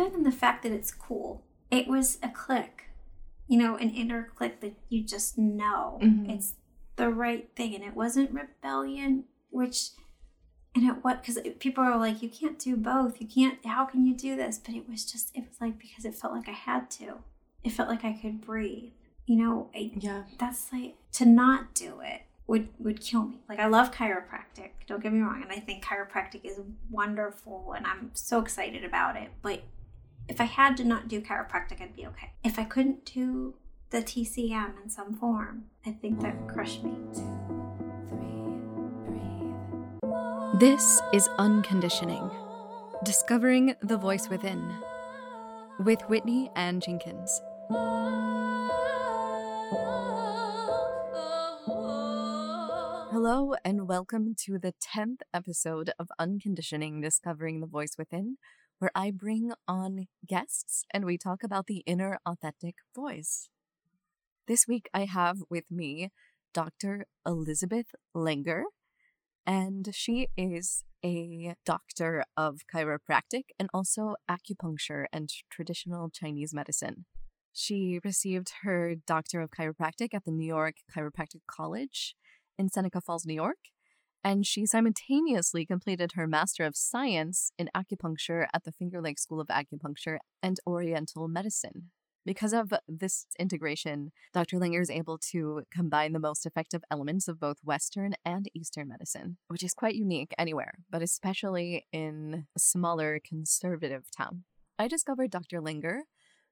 other than the fact that it's cool, it was a click, you know, an inner click that you just know Mhm. it's the right thing. And it wasn't rebellion, which, and it what, because people are like, you can't do both. You can't, how can you do this? But it was just, it was like, because it felt like I had to. It felt like I could breathe. You know, I, Yeah. that's like to not do it would would kill me. Like I love chiropractic. Don't get me wrong, and I think chiropractic is wonderful, and I'm so excited about it. But if I had to not do chiropractic, I'd be okay. If I couldn't do the TCM in some form, I think that would crush me. This is Unconditioning Discovering the Voice Within with Whitney Ann Jenkins. Hello, and welcome to the 10th episode of Unconditioning Discovering the Voice Within, where I bring on guests and we talk about the inner authentic voice. This week I have with me Dr. Elizabeth Langer, and she is a doctor of chiropractic and also acupuncture and traditional Chinese medicine. She received her Doctor of Chiropractic at the New York Chiropractic College in Seneca Falls, New York, and she simultaneously completed her Master of Science in Acupuncture at the Finger Lakes School of Acupuncture and Oriental Medicine. Because of this integration, Dr. Langer is able to combine the most effective elements of both Western and Eastern medicine, which is quite unique anywhere, but especially in a smaller conservative town. I discovered Dr. Langer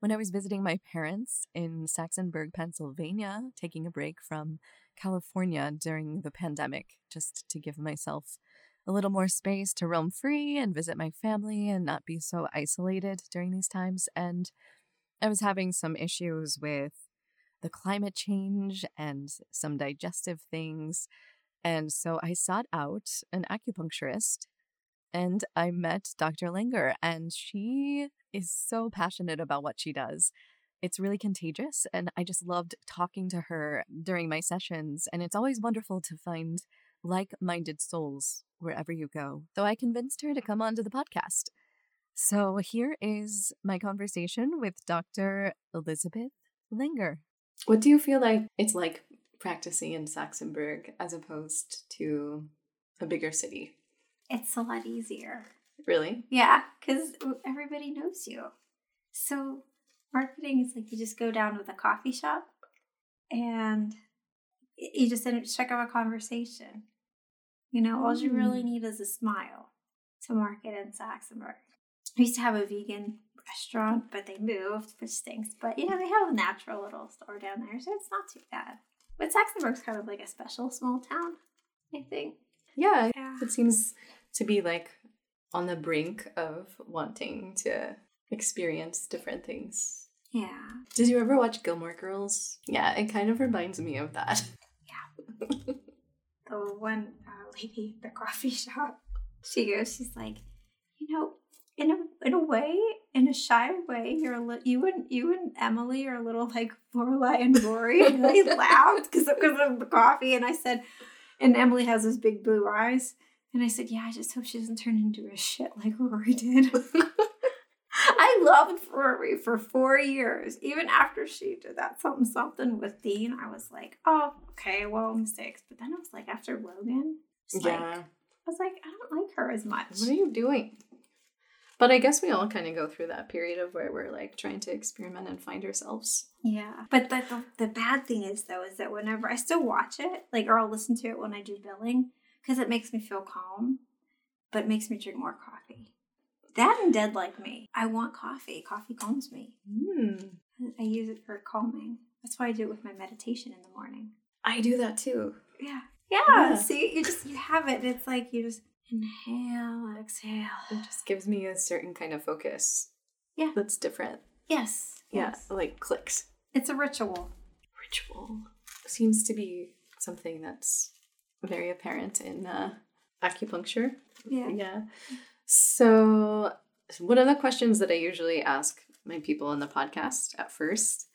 when I was visiting my parents in Saxonburg, Pennsylvania, taking a break from California during the pandemic, just to give myself a little more space to roam free and visit my family and not be so isolated during these times. And I was having some issues with the climate change and some digestive things. And so I sought out an acupuncturist and I met Dr. Langer, and she is so passionate about what she does. It's really contagious, and I just loved talking to her during my sessions. And it's always wonderful to find like minded souls wherever you go. So I convinced her to come onto the podcast. So here is my conversation with Dr. Elizabeth Langer. What do you feel like it's like practicing in Saxonburg as opposed to a bigger city? It's a lot easier. Really? Yeah, because everybody knows you. So marketing is like you just go down to the coffee shop and you just strike up a conversation. You know, all you really mm. need is a smile to market in Saxonburg. We used to have a vegan restaurant, but they moved, which stinks. But you know, they have a natural little store down there, so it's not too bad. But Saxonburg's kind of like a special small town, I think. Yeah. Yeah. It seems to be like on the brink of wanting to experience different things. Yeah. Did you ever watch Gilmore Girls? Yeah, it kind of reminds me of that. Yeah. the one uh, lady at the coffee shop, she goes, she's like, you know, in a in a way, in a shy way, you're a li- you and you and Emily are a little like Lorelai and Rory. And I laughed because because of the coffee, and I said, and Emily has those big blue eyes, and I said, yeah, I just hope she doesn't turn into a shit like Rory did. I loved Rory for four years. Even after she did that something something with Dean, I was like, oh, okay, well, mistakes. But then I was like, after Logan, yeah. like, I was like, I don't like her as much. What are you doing? But I guess we all kind of go through that period of where we're like trying to experiment and find ourselves. Yeah. But the, the, the bad thing is, though, is that whenever I still watch it, like, or I'll listen to it when I do billing, because it makes me feel calm, but it makes me drink more coffee. That and dead like me. I want coffee. Coffee calms me. Hmm. I use it for calming. That's why I do it with my meditation in the morning. I do that too. Yeah. Yeah. Yeah. See, you just, you have it. It's like you just inhale, exhale. It just gives me a certain kind of focus. Yeah. That's different. Yes. Yeah. Yes. Like clicks. It's a ritual. Ritual seems to be something that's very apparent in uh, acupuncture. Yeah. Yeah. So, one of the questions that I usually ask my people on the podcast at first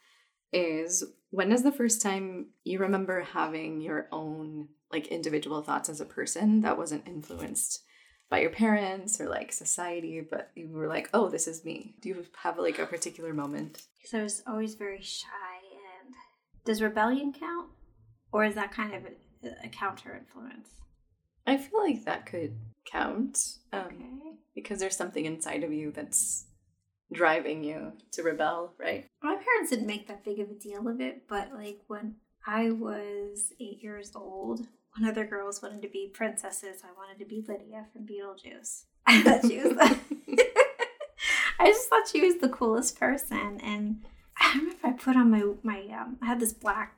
is when is the first time you remember having your own like individual thoughts as a person that wasn't influenced by your parents or like society, but you were like, oh, this is me? Do you have like a particular moment? Because I was always very shy. And does rebellion count? Or is that kind of a, a counter influence? I feel like that could count um, Okay. because there's something inside of you that's driving you to rebel, right? My parents didn't make that big of a deal of it, but like when I was eight years old, of the girls wanted to be princesses. I wanted to be Lydia from Beetlejuice. I thought she was the I just thought she was the coolest person. And I remember if I put on my my um I had this black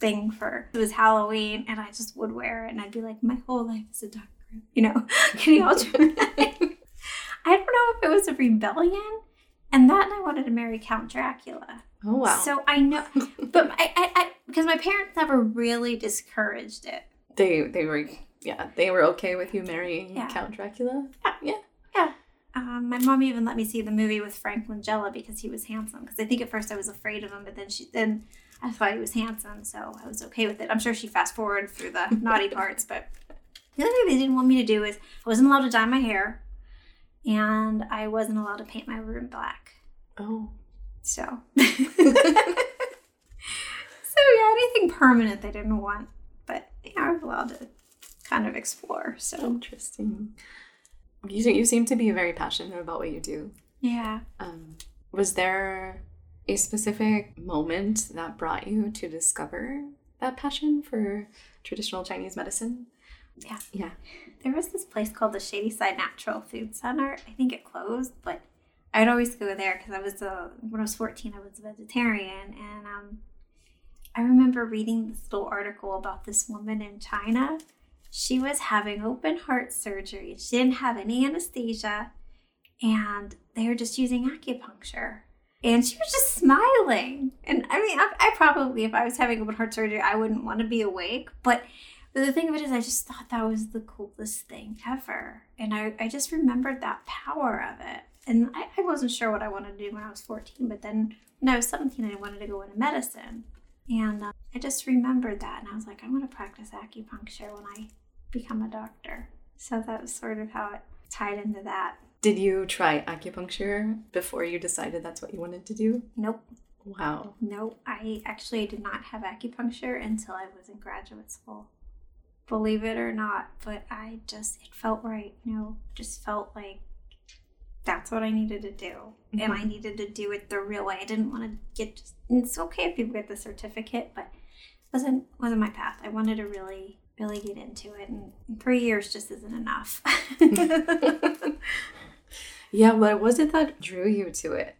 thing for it was Halloween and I just would wear it and I'd be like, my whole life is a dark room. You know, getting all dramatic. I don't know if it was a rebellion. And that and I wanted to marry Count Dracula. Oh wow. So I know, but I, I, I, because my parents never really discouraged it. they they were yeah, they were okay with you marrying Yeah. Count Dracula? Yeah, yeah. yeah. Um, my mom even let me see the movie with Frank Langella because he was handsome. Because I think at first I was afraid of him, but then she then I thought he was handsome, so I was okay with it. I'm sure she fast forwarded through the naughty parts, but the other thing they didn't want me to do is I wasn't allowed to dye my hair, and I wasn't allowed to paint my room black. Oh. So, so yeah, anything permanent they didn't want, but yeah, I was allowed to kind of explore. So Interesting. You, you seem to be very passionate about what you do. yeah, Um, was there a specific moment that brought you to discover that passion for traditional Chinese medicine? Yeah. Yeah. there was this place called the Shady Side Natural Food Center. I think it closed, but I'd always go there because I was a when I was fourteen, I was a vegetarian, and um, I remember reading this little article about this woman in China. She was having open heart surgery. She didn't have any anesthesia, and they were just using acupuncture. And she was just smiling. And I mean, I, I probably, if I was having open heart surgery, I wouldn't want to be awake. But but the thing of it is, I just thought that was the coolest thing ever. And I, I just remembered that power of it. And I, I wasn't sure what I wanted to do when I was 14, but then when I was 17, I wanted to go into medicine. And uh, I just remembered that. And I was like, I want to practice acupuncture when I become a doctor. So that was sort of how it tied into that. Did you try acupuncture before you decided that's what you wanted to do? Nope. Wow. No, I actually did not have acupuncture until I was in graduate school. Believe it or not, but I just, it felt right. You know, just felt like that's what I needed to do. And I mm-hmm. needed to do it the real way. I didn't want to get just, and it's okay if people get the certificate, but it wasn't, wasn't my path. I wanted to really, really get into it. And three years just isn't enough. Yeah, what was it that drew you to it?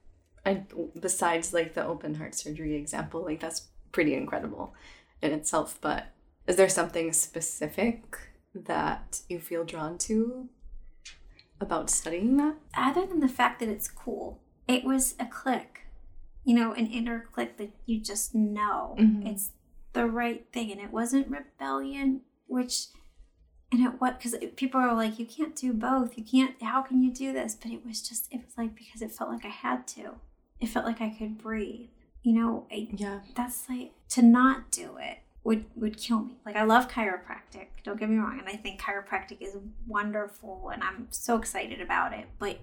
I, besides like the open heart surgery example, like that's pretty incredible in itself. But is there something specific that you feel drawn to about studying that? other than the fact that it's cool, it was a click, you know, an inner click that you just know Mhm. it's the right thing. And it wasn't rebellion, which, and it what, because people are like, you can't do both. You can't, how can you do this? But it was just, it was like, because it felt like I had to. It felt like I could breathe. You know, I, Yeah. that's like, to not do it would would kill me. Like I love chiropractic. Don't get me wrong, and I think chiropractic is wonderful, and I'm so excited about it. But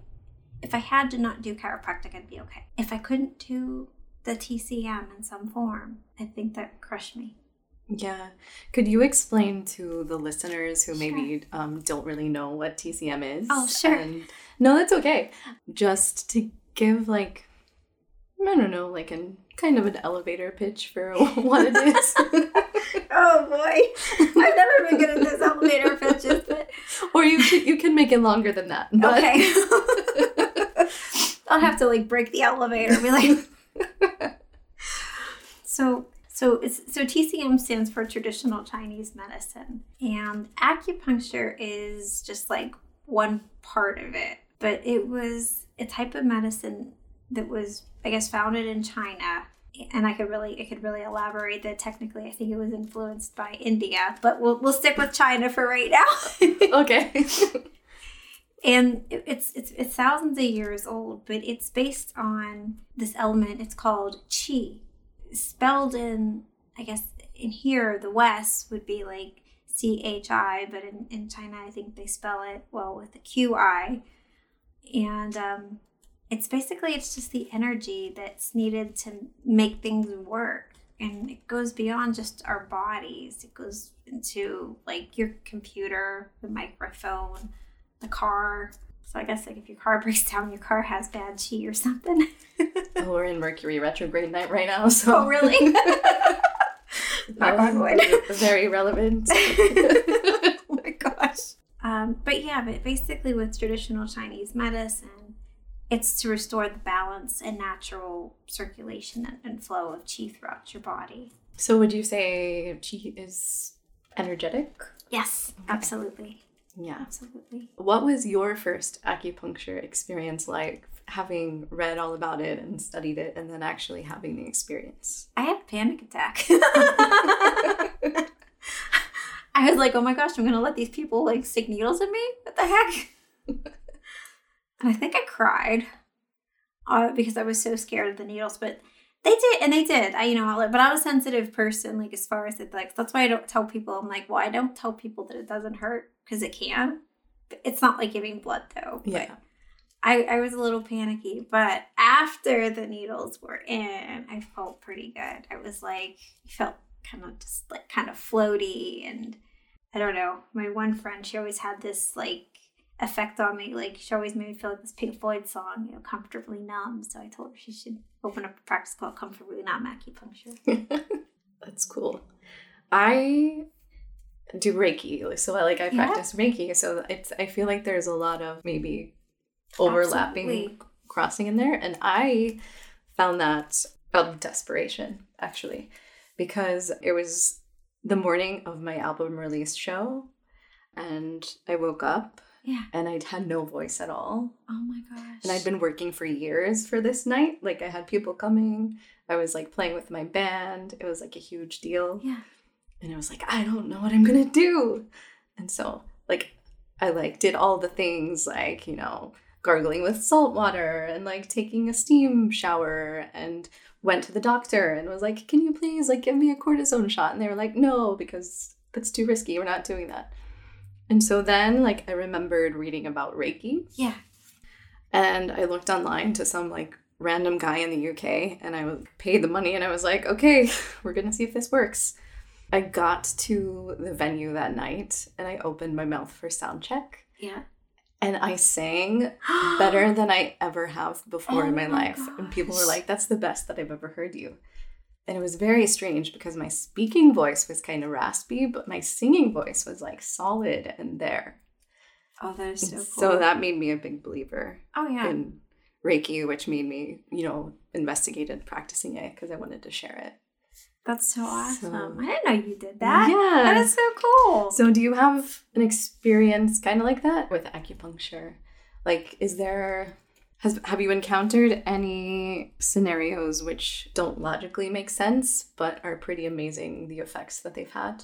if I had to not do chiropractic, I'd be okay. If I couldn't do the TCM in some form, I think that crushed me. Yeah. Could you explain to the listeners who maybe um, don't really know what TCM is? Oh, sure. And, no, that's okay. Just to give like, I don't know, like an kind of an elevator pitch for what it is. Oh boy, I've never been good at this elevator pitches, but or you can, you can make it longer than that. But okay. I'll have to like break the elevator and be like. so so so TCM stands for traditional Chinese medicine, and acupuncture is just like one part of it. But it was a type of medicine that was, I guess, founded in China. And I could really, I could really elaborate that. Technically, I think it was influenced by India, but we'll we'll stick with China for right now. okay. and it- it's it's it's thousands of years old but it's based on this element it's called chi spelled in i guess in here the west would be like C H I, but in, in China, I think they spell it well with a Q I. And um, it's basically it's just the energy that's needed to make things work, and it goes beyond just our bodies. It goes into like your computer, the microphone, the car. So I guess like if your car breaks down, your car has bad chi or something. Oh, we're in Mercury retrograde night right now, so oh really? Knock on wood. Very relevant. oh my gosh. Um, but yeah, but basically with traditional Chinese medicine, it's to restore the balance and natural circulation and, and flow of qi throughout your body. so would you say chi is energetic? Yes, absolutely. Yeah. Absolutely. What was your first acupuncture experience like, having read all about it and studied it, and then actually having the experience? I had a panic attack. I was like, oh my gosh, I'm gonna let these people like stick needles in me? What the heck? and I think I cried uh, because I was so scared of the needles, but they did, and they did. I, you know, but I'm a sensitive person, like as far as it, like that's why I don't tell people. I'm like, well, I don't tell people that it doesn't hurt because it can. It's not like giving blood though. Yeah. I, I was a little panicky, but after the needles were in, I felt pretty good. I was like, I felt kind of just like kind of floaty. And I don't know, my one friend, she always had this like effect on me. Like, she always made me feel like this Pink Floyd song, you know, comfortably numb. So I told her she should open up a practice called Comfortably Numb Acupuncture. That's cool. I do Reiki, so I like I Yeah. practice Reiki. So it's I feel like there's a lot of maybe overlapping Absolutely. crossing in there, and I found that out of desperation actually, because it was the morning of my album release show, and I woke up Yeah. and I'd had no voice at all. Oh my gosh. And I'd been working for years for this night. Like I had people coming. I was like playing with my band. It was like a huge deal. Yeah. And I was like, I don't know what I'm gonna do. And so like I like did all the things like, you know, gargling with salt water and like taking a steam shower and went to the doctor and was like, Can you please like give me a cortisone shot? And they were like, No, because that's too risky. We're not doing that. And so then like I remembered reading about Reiki Yeah. and I looked online to some like random guy in the UK and I was paid the money and I was like, okay, we're gonna see if this works. I got to the venue that night and I opened my mouth for sound check Yeah. and I sang better than I ever have before Oh in my, my life. And people were like, that's the best that I've ever heard you. And it was very strange because my speaking voice was kind of raspy, but my singing voice was like solid and there. Oh, that is so cool. so that made me a big believer Oh yeah. in Reiki, which made me, you know, investigated practicing it because I wanted to share it. That's so awesome. So- I didn't know you did that. Yeah. That is so cool. So, do you have an experience kind of like that with acupuncture? Like, is there has have you encountered any scenarios which don't logically make sense but are pretty amazing the effects that they've had?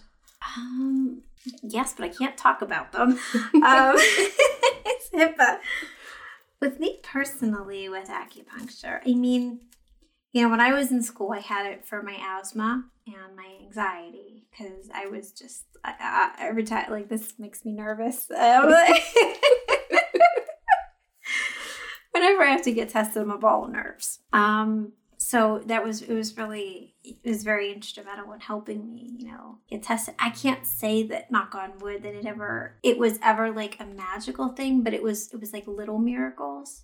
um, yes, but I can't talk about them. um, it's HIPAA. With me personally, with acupuncture, I mean, you know, when I was in school, I had it for my asthma and my anxiety because I was just I, I, every time like this makes me nervous. Um, whenever I have to get tested, I'm a ball of nerves. Um, so that was it was really it was very instrumental in helping me, you know, get tested. I can't say that knock on wood that it ever it was ever like a magical thing, but it was it was like little miracles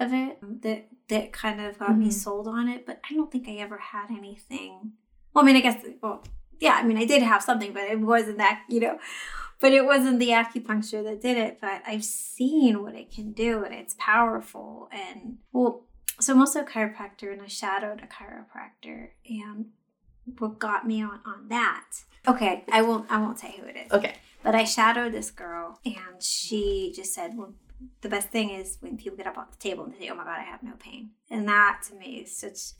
of it that that kind of got me Mhm. sold on it. But I don't think I ever had anything. Well, I mean, I guess well, yeah, I mean, I did have something, but it wasn't that you know. But it wasn't the acupuncture that did it. But I've seen what it can do, and it's powerful. And well, so I'm also a chiropractor, and I shadowed a chiropractor, and what got me on on that. Okay, I won't I won't say who it is. Okay. But I shadowed this girl, and she just said, "Well, the best thing is when people get up off the table and they say, "Oh my God, I have no pain," and that to me is such.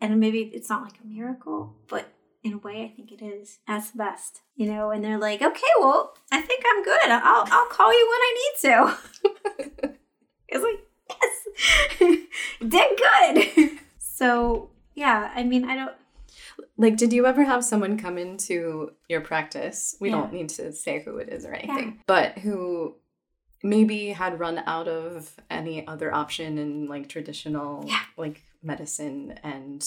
And maybe it's not like a miracle, but in a way, I think it is. That's the best, you know. And they're like, "Okay, well, I think I'm good. I'll I'll call you when I need to." it's like, yes, did good. so yeah, I mean, I don't. Like, did you ever have someone come into your practice? We Yeah. don't need to say who it is or anything, but who maybe had run out of any other option in like traditional Yeah. like medicine and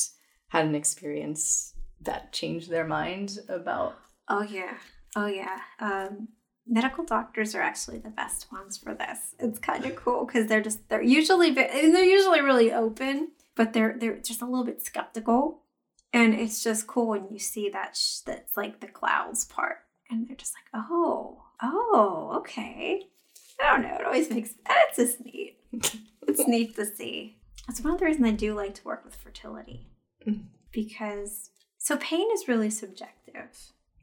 had an experience that change their mind about Oh yeah. Oh yeah. Um, medical doctors are actually the best ones for this. It's kind of cool because they're just they're usually and they're usually really open, but they're they're just a little bit skeptical, and it's just cool when you see that sh- that's like the clouds part, and they're just like, oh, oh, okay. I don't know. It always makes it's just neat. It's neat to see. That's one of the reasons I do like to work with fertility Mhm. because so pain is really subjective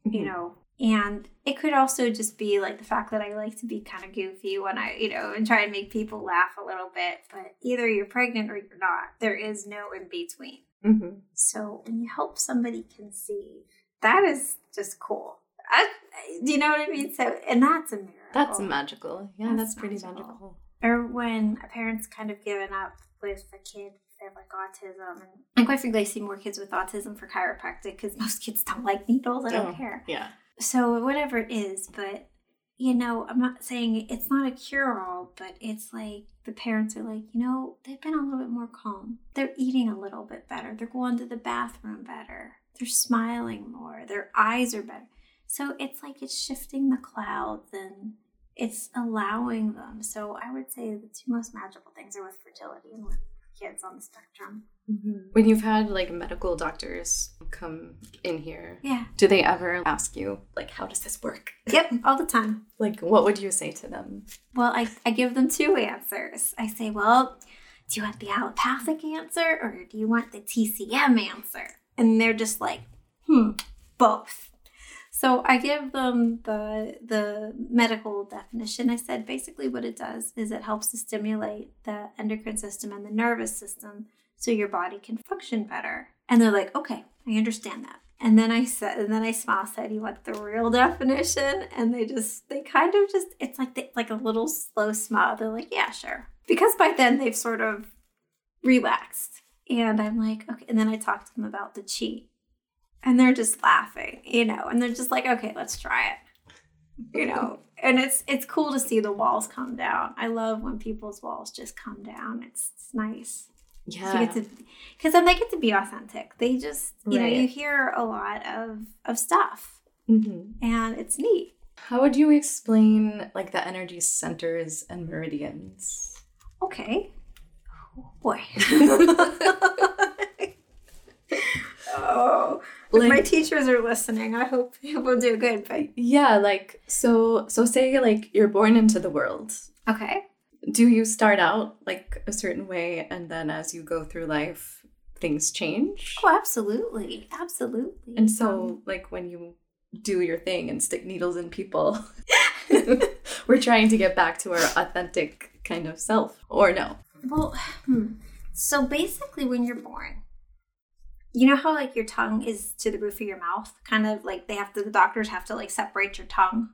you Mhm. know and it could also just be like the fact that i like to be kind of goofy when i you know and try and make people laugh a little bit but either you're pregnant or you're not there is no in between Mhm. so when you help somebody conceive that is just cool I, do you know what i mean so and that's a miracle That's magical. Yeah, That's that's, pretty magical. magical. or when a parent's kind of given up with a kid they have like autism and, and quite frankly i see more kids with autism for chiropractic because most kids don't like needles i don't Oh. care. Yeah. so whatever it is but you know i'm not saying it's not a cure-all but it's like the parents are like you know they've been a little bit more calm. They're eating a little bit better. They're going to the bathroom better. They're smiling more. Their eyes are better. So it's like it's shifting the clouds and it's allowing them. So i would say the two most magical things are with fertility and with kids on the spectrum When you've had like medical doctors come in here, yeah do they ever ask you like, how does this work? yep all the time Like, what would you say to them? Well, I, I give them two answers. I say, well, do you want the allopathic answer or do you want the TCM answer? And they're just like, hmm, both. So I give them the the medical definition. I said basically what it does is it helps to stimulate the endocrine system and the nervous system so your body can function better. And they're like, okay, I understand that. And then I said, and then I smiled, said, "You want the real definition?" And they just, they kind of just, it's like they, like a little slow smile. They're like, "Yeah, sure," because by then they've sort of relaxed. And I'm like, okay. And then I talked to them about the chi, and they're just laughing, you know. And they're just like, "Okay, let's try it," you know. And it's it's cool to see the walls come down. I love when people's walls just come down. It's, it's nice. Yeah. Because then they get to be authentic. They just, you know, you hear a lot of of stuff, Mhm. and it's neat. How would you explain like the energy centers and meridians? Okay. Oh, boy. oh, if my teachers are listening. I hope people do good. But Yeah, like so so say like you're born into the world. okay, Do you start out like a certain way and then as you go through life things change? oh, absolutely, absolutely. And so Um, like when you do your thing and stick needles in people, we're trying to get back to our authentic kind of self. Or no. well, hmm. so basically, when you're born. You know how like your tongue is to the roof of your mouth, kind of like they have to. The doctors have to like separate your tongue.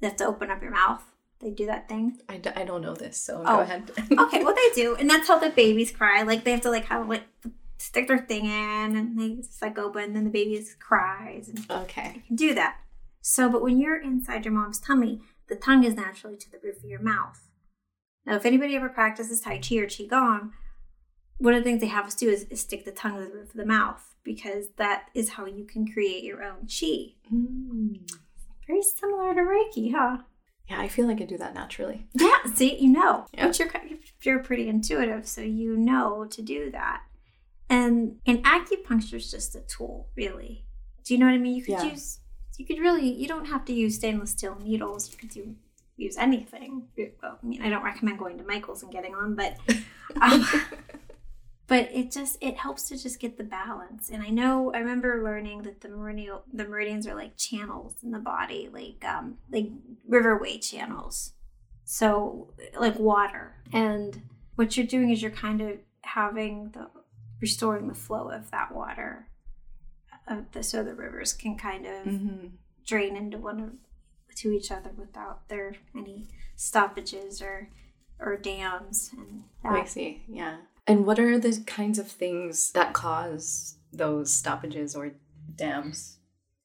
They have to open up your mouth. They do that thing. I, d- I don't know this, so Oh. go ahead. okay, well they do, and that's how the babies cry. Like they have to like have like stick their thing in, and they just like open, and then the baby cries, and okay. can do that. So, but when you're inside your mom's tummy, the tongue is naturally to the roof of your mouth. Now, if anybody ever practices Tai Chi or Qigong, one of the things they have us do is, is stick the tongue to the roof of the mouth because that is how you can create your own Qi. Mm. Very similar to Reiki, huh? Yeah, I feel like I do that naturally. Yeah, see, you know, Yeah. but you're you're pretty intuitive, so you know to do that. And and acupuncture is just a tool, really. Do you know what I mean? You could Yeah. use, you could really, you don't have to use stainless steel needles. You could do use anything. Well, I mean, I don't recommend going to Michael's and getting on, but um, but it just it helps to just get the balance. And I know I remember learning that the meridian the meridians are like channels in the body, like um like riverway channels. So like water. And what you're doing is you're kind of having the restoring the flow of that water. Of the, so the rivers can kind of Mm-hmm. drain into one of to each other without there any stoppages or or dams and that. I see. Yeah. And what are the kinds of things that cause those stoppages or dams?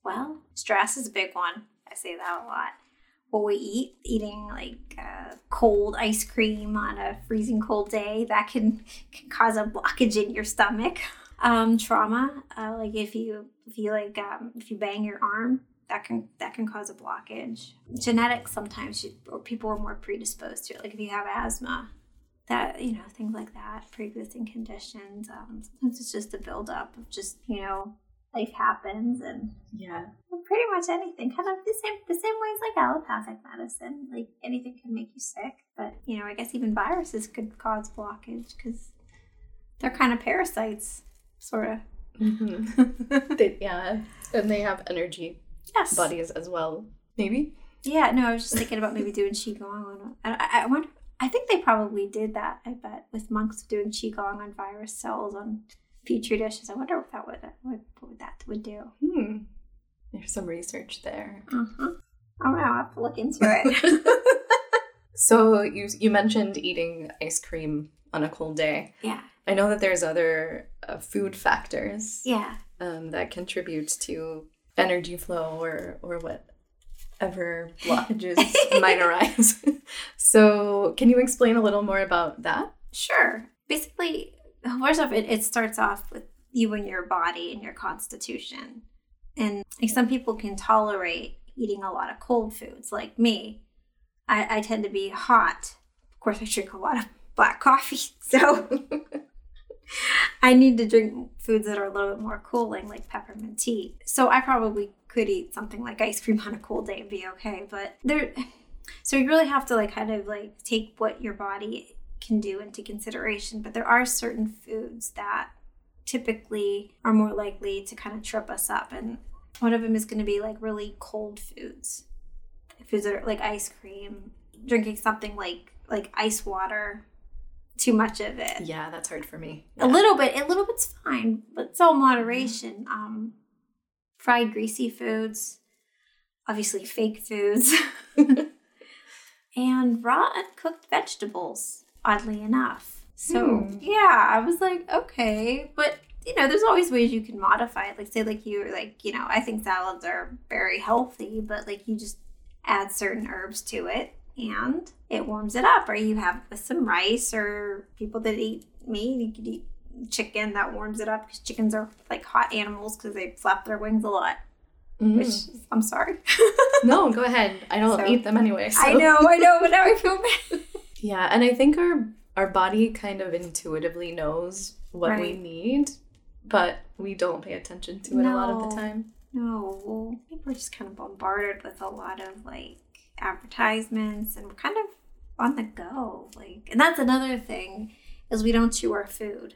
Well, stress is a big one. I say that a lot. What we eat, eating like uh, cold ice cream on a freezing cold day, that can, can cause a blockage in your stomach. Um, trauma, uh, like if you you like um, if you bang your arm, that can that can cause a blockage. Genetics sometimes you, or people are more predisposed to it. Like if you have asthma, that you know things like that, pre-existing conditions. Um, sometimes it's just a buildup of just you know life happens and Yeah. pretty much anything kind of the same the same ways like allopathic medicine like anything can make you sick but you know i guess even viruses could cause blockage because they're kind of parasites sort of Mm-hmm. they, yeah, and they have energy yes bodies as well. Maybe. yeah no i was just thinking about maybe doing qigong on I, I, I wonder i think they probably did that i bet with monks doing qigong on virus cells on petri dishes i wonder what that would what, what would that would do Hmm. There's some research there. uh-huh. i don't know i'll have to look into it So you you mentioned eating ice cream on a cold day. yeah I know that there's other uh, food factors yeah um, that contribute to energy flow or or whatever blockages might arise. so can you explain a little more about that? Sure. Basically, first off, it, it starts off with you and your body and your constitution. And like some people can tolerate eating a lot of cold foods, like me. I, I tend to be hot. Of course, I drink a lot of black coffee. So I need to drink foods that are a little bit more cooling, like peppermint tea. So I probably could eat something like ice cream on a cold day and be okay. But there, so you really have to like kind of like take what your body can do into consideration. But there are certain foods that typically are more likely to kind of trip us up, and one of them is going to be like really cold foods, foods that are like ice cream, drinking something like like ice water, too much of it. Yeah, that's hard for me. A little bit, a little bit's fine, but it's all moderation. Um, fried greasy foods, obviously fake foods, and raw uncooked vegetables. Oddly enough, so Hmm. yeah, I was like, okay, but you know, there's always ways you can modify it. Like say, like you're like you know, I think salads are very healthy, but like you just add certain herbs to it and it warms it up or you have it with some rice or people that eat meat you could eat chicken that warms it up because chickens are like hot animals because they flap their wings a lot Mhm. which is, i'm sorry no, go ahead. I don't So- eat them anyway. So. i know i know but now i feel bad Yeah, and I think our our body kind of intuitively knows what we need, but we don't pay attention to it a lot of the time. no i think we're just kind of bombarded with a lot of like advertisements and we're kind of on the go like and that's another thing is we don't chew our food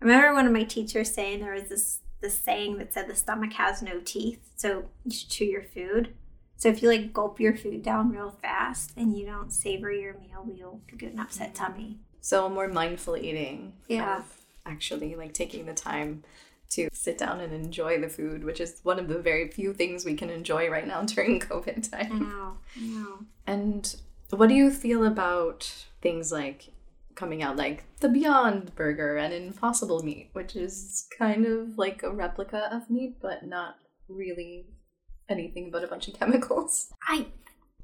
I remember one of my teachers saying there was this this saying that said the stomach has no teeth, so you should chew your food. So if you like gulp your food down real fast and you don't savor your meal, you'll get an upset tummy. So more mindful eating. Yeah. Actually, like taking the time to sit down and enjoy the food, which is one of the very few things we can enjoy right now during COVID time. I know, I know. And what do you feel about things like coming out like the Beyond Burger and Impossible Meat, which is kind of like a replica of meat, but not really anything but a bunch of chemicals? I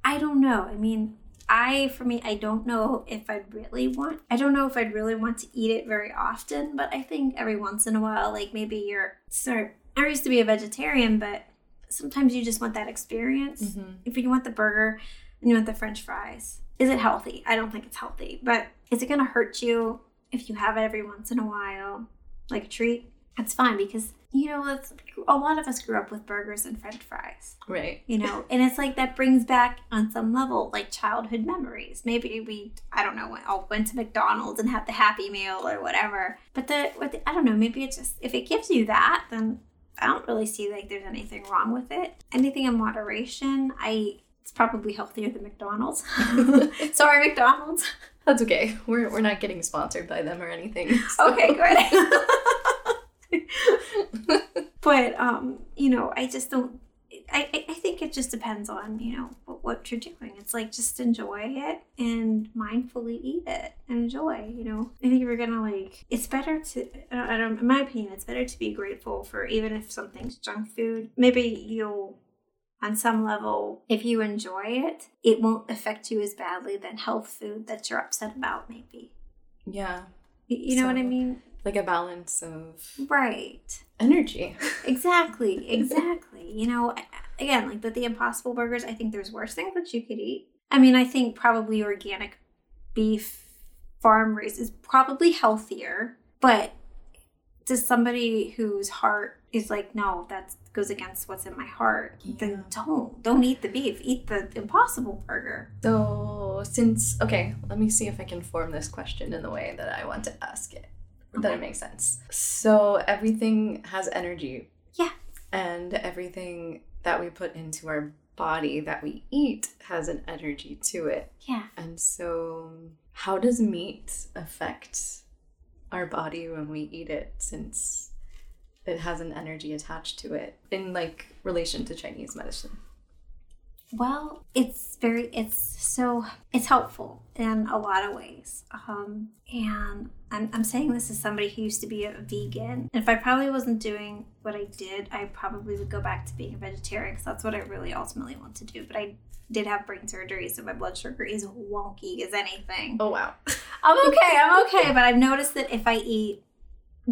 I don't know. I mean, I for me, I don't know if I'd really want. I don't know if I'd really want to eat it very often, but I think every once in a while, like maybe you're. Sorry, I used to be a vegetarian, but sometimes you just want that experience. Mm-hmm. If you want the burger and you want the French fries, is it healthy? I don't think it's healthy, but is it gonna hurt you if you have it every once in a while, like a treat? That's fine because you know it's, a lot of us grew up with burgers and French fries. Right. you know and it's like that brings back on some level like childhood memories. Maybe we i don't know went, all went to mcdonald's and had the happy meal or whatever. But the, with the i don't know maybe it's just if it gives you that then i don't really see like there's anything wrong with it. Anything in moderation i it's probably healthier than mcdonald's sorry mcdonald's That's okay. We're, we're not getting sponsored by them or anything. so- okay good but um you know i just don't I, I- think it just depends on you know what you're doing. It's like just enjoy it and mindfully eat it and enjoy. You know, I think we're gonna like. It's better to. I don't. In my opinion, it's better to be grateful for even if something's junk food. Maybe you'll. On some level, if you enjoy it, it won't affect you as badly than health food that you're upset about, maybe. Yeah. You, know what I mean? Like a balance of Right. energy. Exactly, exactly. you know, again, like with the Impossible Burgers, I think there's worse things that you could eat. I mean, I think probably organic beef, farm raised is probably healthier, but to somebody whose heart is like, no, that goes against what's in my heart, Yeah. then don't. Don't eat the beef. Eat the Impossible Burger. So, since, okay, let me see if I can form this question in the way that I want to ask it, that it makes sense. So, everything has energy. Yeah. And everything that we put into our body that we eat has an energy to it. Yeah. And so, how does meat affect our body when we eat it since it has an energy attached to it in like relation to Chinese medicine? Well, it's very, it's so, it's helpful in a lot of ways. Um, and I'm, I'm saying this as somebody who used to be a vegan. If I probably wasn't doing what I did, I probably would go back to being a vegetarian because that's what I really ultimately want to do. But I did have brain surgery, so my blood sugar is wonky as anything. Oh, wow. I'm okay, I'm okay. But I've noticed that if I eat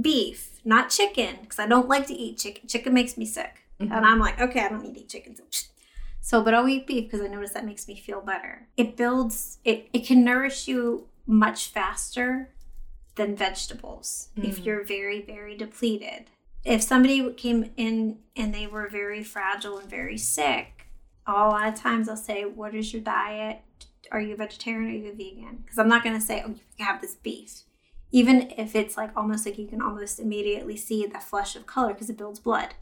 beef, not chicken, because I don't like to eat chicken, chicken makes me sick. Mhm. And I'm like, okay, I don't need to eat chicken. So, so but I'll eat beef because I notice that makes me feel better. It builds, it, it can nourish you much faster than vegetables if Mm. you're very, very depleted. If somebody came in and they were very fragile and very sick, a lot of times I'll say, What is your diet? Are you a vegetarian or are you a vegan? Because I'm not going to say, Oh, you can have this beef. Even if it's like almost like you can almost immediately see the flush of color because it builds blood.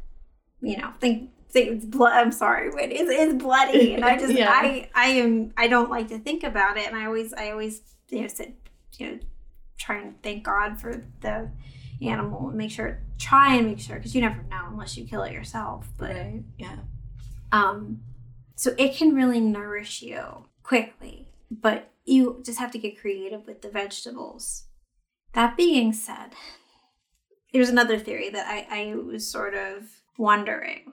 You know, think it's blood. I'm sorry, but it's, it's bloody, and I just Yeah. I I am I don't like to think about it, and I always I always you know sit you know try and thank God for the animal and make sure try and make sure because you never know unless you kill it yourself. But Right? Yeah. um, so it can really nourish you quickly, but you just have to get creative with the vegetables. That being said, there's another theory that I, I was sort of wondering.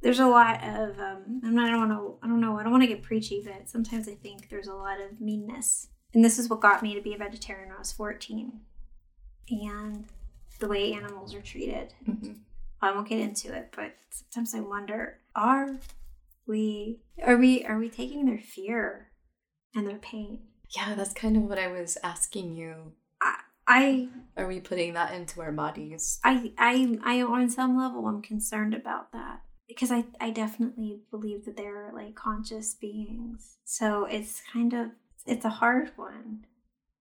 There's a lot of um, I'm not, I don't want to I don't know I don't want to get preachy, but sometimes I think there's a lot of meanness, and this is what got me to be a vegetarian when I was 14, and the way animals are treated. Mhm. I won't get into it, but sometimes I wonder: Are we are we are we taking their fear and their pain? Yeah, that's kind of what I was asking you. I Are we putting that into our bodies? I I I on some level I'm concerned about that because I I definitely believe that they're like conscious beings. So it's kind of it's a hard one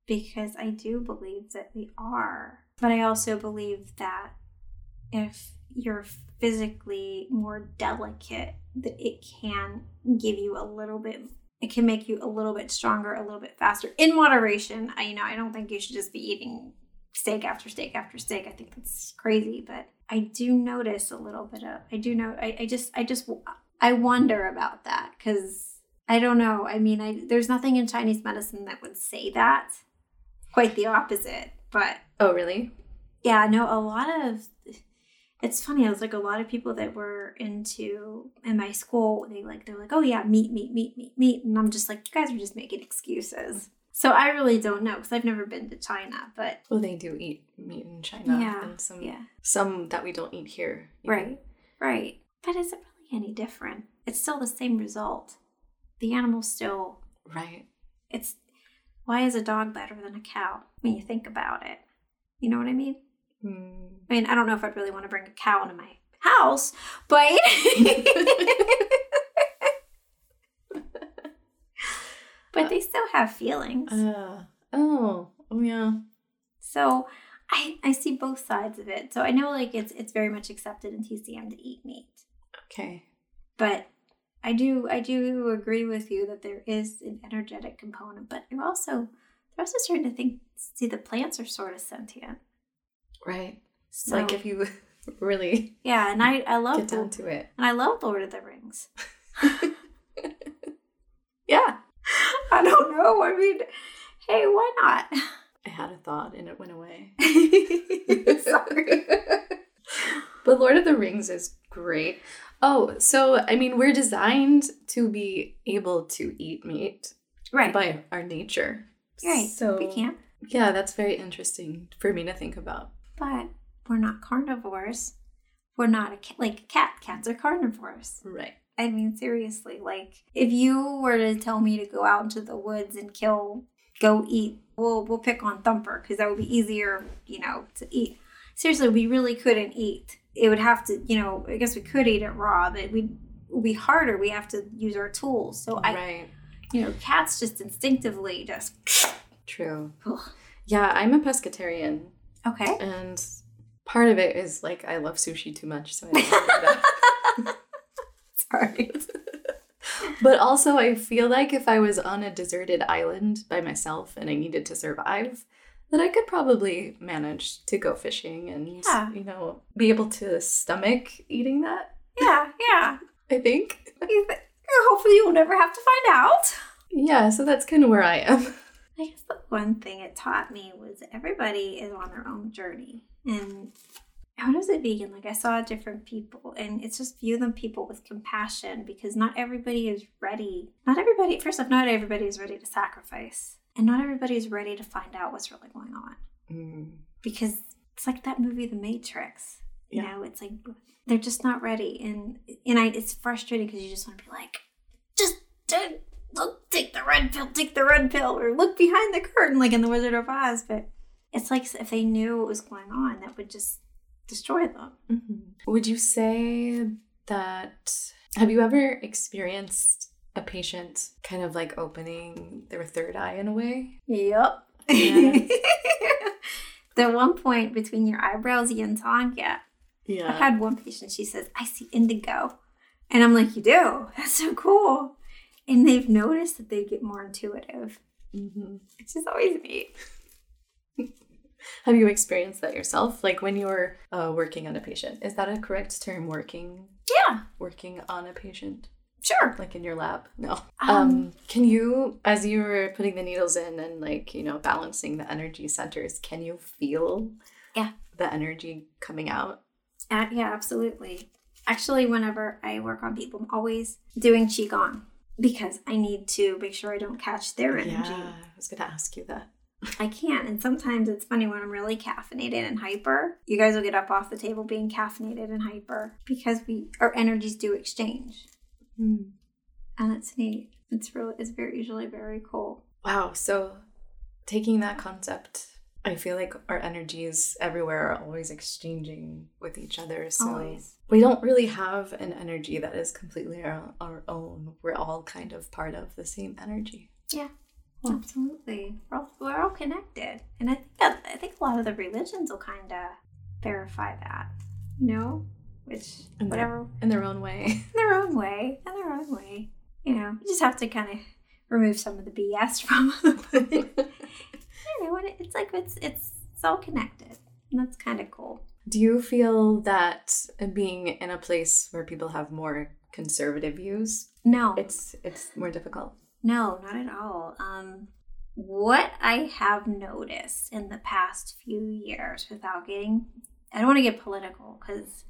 because I do believe that we are. But I also believe that if you're physically more delicate that it can give you a little bit it can make you a little bit stronger, a little bit faster in moderation. I you know, I don't think you should just be eating steak after steak after steak. I think that's crazy, but I do notice a little bit of I do know I, I just I just I wonder about that cuz I don't know. I mean, I there's nothing in Chinese medicine that would say that. Quite the opposite. But Oh, really? yeah, no, a lot of it's funny. I was like a lot of people that were into in my school. They like they're like, oh yeah, meat, meat, meat, meat, meat, and I'm just like, you guys are just making excuses. So I really don't know because I've never been to China, but Well, they do eat meat in China. Yeah, And some, yeah, some that we don't eat here. even. right, right. But is it really any different? It's still the same result. The animal's still. Right. It's why is a dog better than a cow when you think about it? You know what I mean? Hmm. I mean, I don't know if I'd really want to bring a cow into my house, but but they still have feelings. Uh, oh, oh yeah. So I I see both sides of it. So I know like it's it's very much accepted in TCM to eat meat, Okay. but I do I do agree with you that there is an energetic component, but you're also they're also starting to think see the plants are sort of sentient. Right. So like if you really yeah, and I I love get down Lord, to it. and I love Lord of the Rings. Yeah. I don't know. I mean, hey, why not? I had a thought and it went away. Sorry. but Lord of the Rings is great. Oh, so I mean, we're designed to be able to eat meat Right. by our nature. right. So we can't. Yeah, that's very interesting for me to think about. But we're not carnivores. We're not a cat, like a cat. Cats are carnivores. Right. I mean, seriously, like if you were to tell me to go out into the woods and kill, go eat, we'll we'll pick on Thumper because that would be easier, you know, to eat. Seriously, we really couldn't eat. It would have to, you know, I guess we could eat it raw, but we would be harder. We have to use our tools. So I, right. you know, cats just instinctively just. True. Ugh. Yeah, I'm a pescatarian, Okay. and part of it is like I love sushi too much, so I. Sorry. but also, I feel like if I was on a deserted island by myself and I needed to survive, that I could probably manage to go fishing and Yeah. you know be able to stomach eating that. Yeah, yeah. I think. Th- Hopefully, you'll never have to find out. Yeah, so that's kind of where I am. I guess the one thing it taught me was everybody is on their own journey. And when does a vegan, like I saw different people, and it's just view them people with compassion because not everybody is ready. Not everybody, first off, not everybody is ready to sacrifice. And not everybody is ready to find out what's really going on. Mm. Because it's like that movie, The Matrix. You Yeah. know, it's like they're just not ready. And and I it's frustrating because you just want to be like, just uh, look, take the red pill, take the red pill, or look behind the curtain, like in The Wizard of Oz. But it's like if they knew what was going on, that would just destroy them. Mm-hmm. Would you say that have you ever experienced a patient kind of like opening their third eye in a way? Yep. Yeah. the one point between your eyebrows, Yintang, yeah. I had one patient, she says, I see indigo. And I'm like, You do? That's so cool. And they've noticed that they get more intuitive, hmm which is always neat. Have you experienced that yourself? Like when you're uh, working on a patient, is that a correct term? Working, Yeah, working on a patient, sure. like in your lab? No. Um, Um, can you, as you were putting the needles in and like you know balancing the energy centers, can you feel? Yeah. The energy coming out. Uh, yeah, absolutely. Actually, whenever I work on people, I'm always doing Qigong because I need to make sure I don't catch their energy. Yeah, I was gonna ask you that. I can't. And sometimes it's funny when I'm really caffeinated and hyper. You guys will get up off the table being caffeinated and hyper because we our energies do exchange. Hmm. And it's neat. It's really it's very usually very cool. Wow. So taking that concept, I feel like our energies everywhere are always exchanging with each other. So Always. we don't really have an energy that is completely our, our own. We're all kind of part of the same energy. Yeah. Absolutely. We're all, we're all connected. And I think that, I think a lot of the religions will kind of verify that. You know? Which In their- whatever In their own way. in their own way, in their own way. You know, you just have to kind of remove some of the BS from them. you know, it's like it's it's it's all connected, and that's kind of cool. Do you feel that being in a place where people have more conservative views, No, it's it's more difficult? No, not at all. Um, what I have noticed in the past few years, without getting, I don't want to get political because,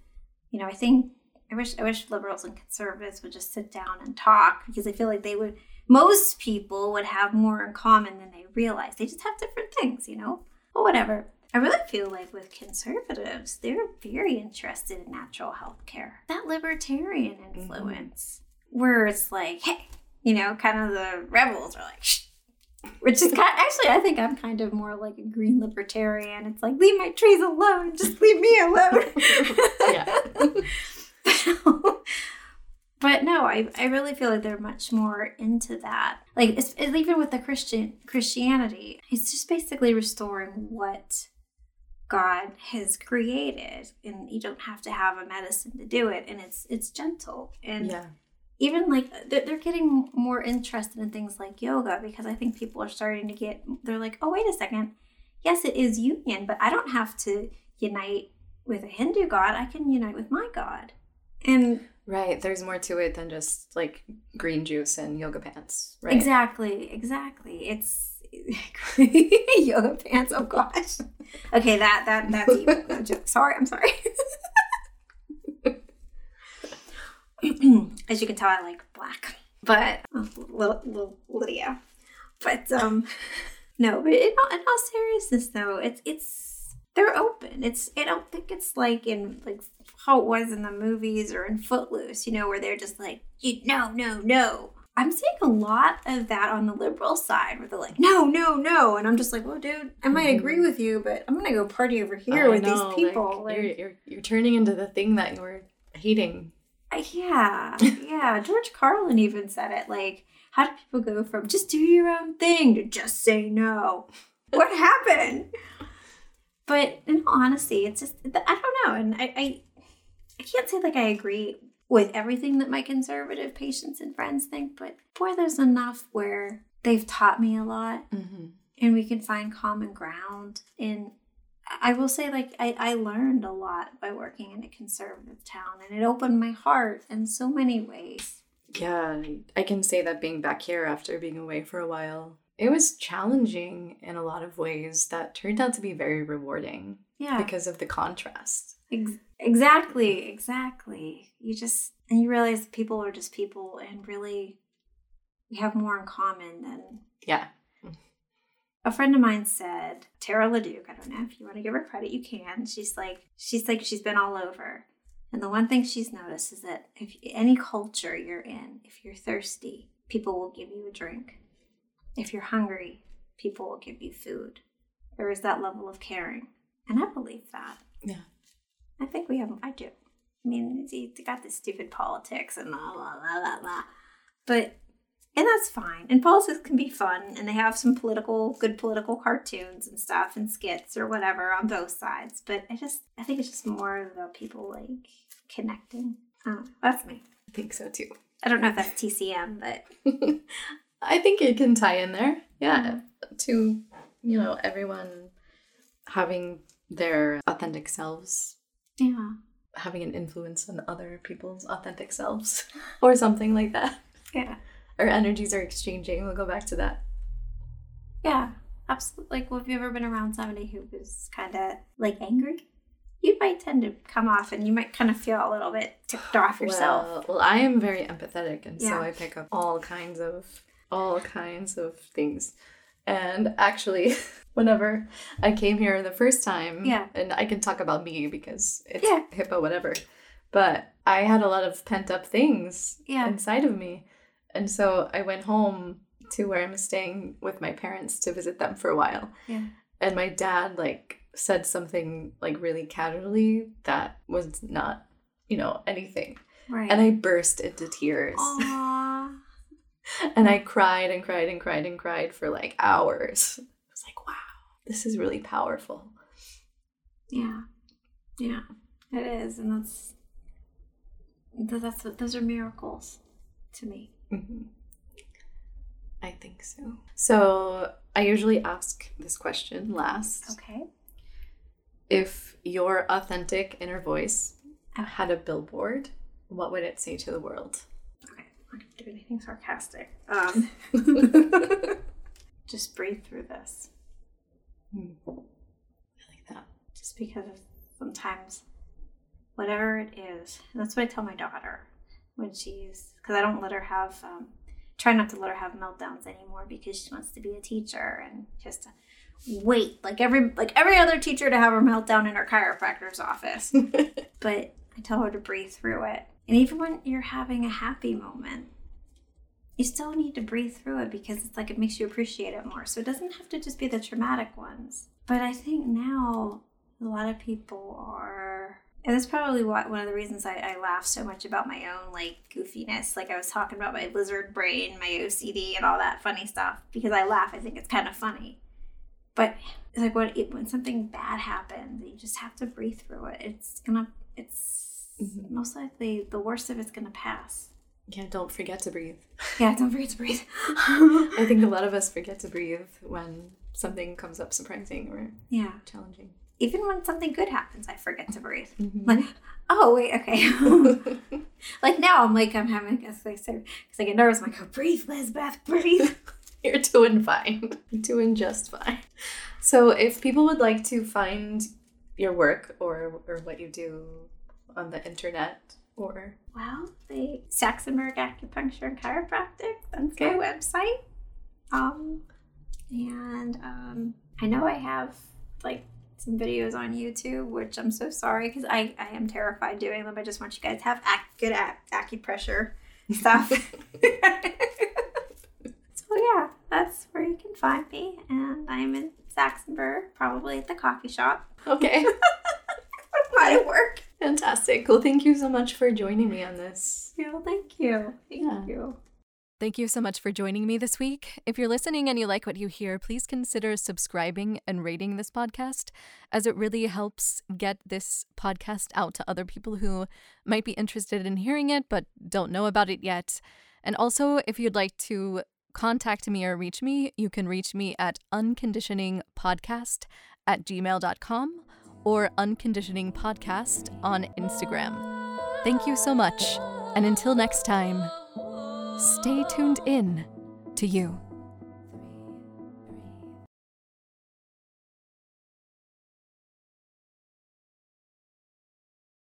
you know, I think I wish I wish liberals and conservatives would just sit down and talk because I feel like they would. Most people would have more in common than they realize. They just have different things, you know. But whatever. I really feel like with conservatives, they're very interested in natural health care. That libertarian influence, where it's like, hey, you know, kind of the rebels are like, Shh. which is kind. of, Actually, I think I'm kind of more like a green libertarian. It's like, leave my trees alone, just leave me alone. Yeah. but no, I, I really feel like they're much more into that. Like it's, it's even with the Christian Christianity, it's just basically restoring what God has created, and you don't have to have a medicine to do it, and it's it's gentle and yeah. Even like they're, they're getting more interested in things like yoga because I think people are starting to get they're like, oh wait a second, yes it is union, but I don't have to unite with a Hindu god. I can unite with my God, and Right. There's more to it than just like green juice and yoga pants. Right. Exactly, exactly. It's yoga pants. Oh gosh. Okay, that that that's evil. No joke. Sorry, I'm sorry. As you can tell, I like black, but oh, little, little Lydia. But um, no. But in all, in all seriousness, though, it's it's they're open. It's I don't think it's like in like how it was in the movies or in Footloose, you know, where they're just like, you no, no, no. I'm seeing a lot of that on the liberal side where they're like, no, no, no. And I'm just like, well, dude, I might agree with you, but I'm going to go party over here I with know, these people. Like, Like, you're, you're you're turning into the thing that you were hating. Yeah, yeah. George Carlin even said it. Like, how do people go from just do your own thing to just say no? What happened? But in all honesty, it's just I don't know, and I, I I can't say like I agree with everything that my conservative patients and friends think, but boy, there's enough where they've taught me a lot Mm-hmm. and we can find common ground. And I will say, like, I, I learned a lot by working in a conservative town, and it opened my heart in so many ways. Yeah, I can say that being back here after being away for a while, it was challenging in a lot of ways that turned out to be very rewarding Yeah, because of the contrast. ex- exactly, exactly. You just and you realize people are just people, and really, we have more in common than Yeah. A friend of mine said tara leduc i don't know if you want to give her credit you can. She's like she's like she's been all over. And the one thing she's noticed is that if any culture you're in if you're thirsty people will give you a drink. If you're hungry people will give you food. There is that level of caring. And i believe that. Yeah. i think we have i do. I mean it's, you got this stupid politics and blah blah blah blah blah. But and that's fine. And politics can be fun, and they have some political, good political cartoons and stuff, and skits or whatever on both sides. But I just, I think it's just more about people like connecting. Oh, that's me. I think so too. I don't know if that's TCM, but I think it can tie in there. Yeah. Mm-hmm. To, you know, everyone having their authentic selves, yeah, having an influence on other people's authentic selves, or something like that. yeah, Our energies are exchanging. We'll go back to that. yeah, absolutely. Like, well, have you ever been around somebody who was kind of like angry? You might tend to come off, and you might kind of feel a little bit ticked off yourself. Well, well, I am very empathetic, and so I pick up all kinds of all kinds of things. And actually, whenever I came here the first time, Yeah. and I can talk about me because it's Yeah. HIPAA, whatever. But I had a lot of pent up things Yeah. inside of me, and so I went home to where I'm staying with my parents to visit them for a while. Yeah. And my dad like said something like really casually that was not, you know, anything right. and I burst into tears. And I cried and cried and cried and cried for like hours. I was like, wow, this is really powerful. Yeah, yeah, it is, and that's th- that's those are miracles to me. Mhm. I think so. So I usually ask this question last. Okay. If your authentic inner voice had a billboard, what would it say to the world? Okay. I'm not gonna do anything sarcastic. Um, just breathe through this, Hmm. I like that. just because sometimes, whatever it is, that's what I tell my daughter when she's because I don't let her have. Um, try not to let her have meltdowns anymore because she wants to be a teacher and just to wait like every like every other teacher to have her meltdown in her chiropractor's office but I tell her to breathe through it. And even when you're having a happy moment, you still need to breathe through it because it's like it makes you appreciate it more. So it doesn't have to just be the traumatic ones. But I think now a lot of people are. And that's probably what, one of the reasons I, I laugh so much about my own like goofiness. Like I was talking about my lizard brain, my OCD, and all that funny stuff because I laugh. I think it's kind of funny. But it's like when it, when something bad happens, you just have to breathe through it. It's gonna. It's Mhm. most likely the worst of it's gonna pass. Yeah, don't forget to breathe. Yeah, don't forget to breathe. I think a lot of us forget to breathe when something comes up surprising or yeah, challenging. Even when something good happens, I forget to breathe. Mhm. Like, oh wait, okay. like now I'm like I'm having a like because I get nervous. I'm like, oh, breathe, Lisbeth, breathe. You're doing fine. You're doing just fine. So, if people would like to find your work or or what you do on the internet, or well, the Saxonburg Acupuncture and Chiropractic. That's Okay. my website. Um, and um, I know I have like some videos on YouTube, which I'm so sorry because I I am terrified doing them. I just want you guys to have ac- good ac- acupressure stuff. so yeah, that's where you can find me, and I'm in Saxonburg, probably at the coffee shop. okay, Might work. fantastic. Well, thank you so much for joining me on this. Yeah, thank you. Thank Yeah. you. Thank you so much for joining me this week. If you're listening and you like what you hear, please consider subscribing and rating this podcast, as it really helps get this podcast out to other people who might be interested in hearing it but don't know about it yet. And also, if you'd like to contact me or reach me, you can reach me at unconditioningpodcast at gmail.com or unconditioningpodcast on Instagram. Thank you so much, and until next time, stay tuned in to you.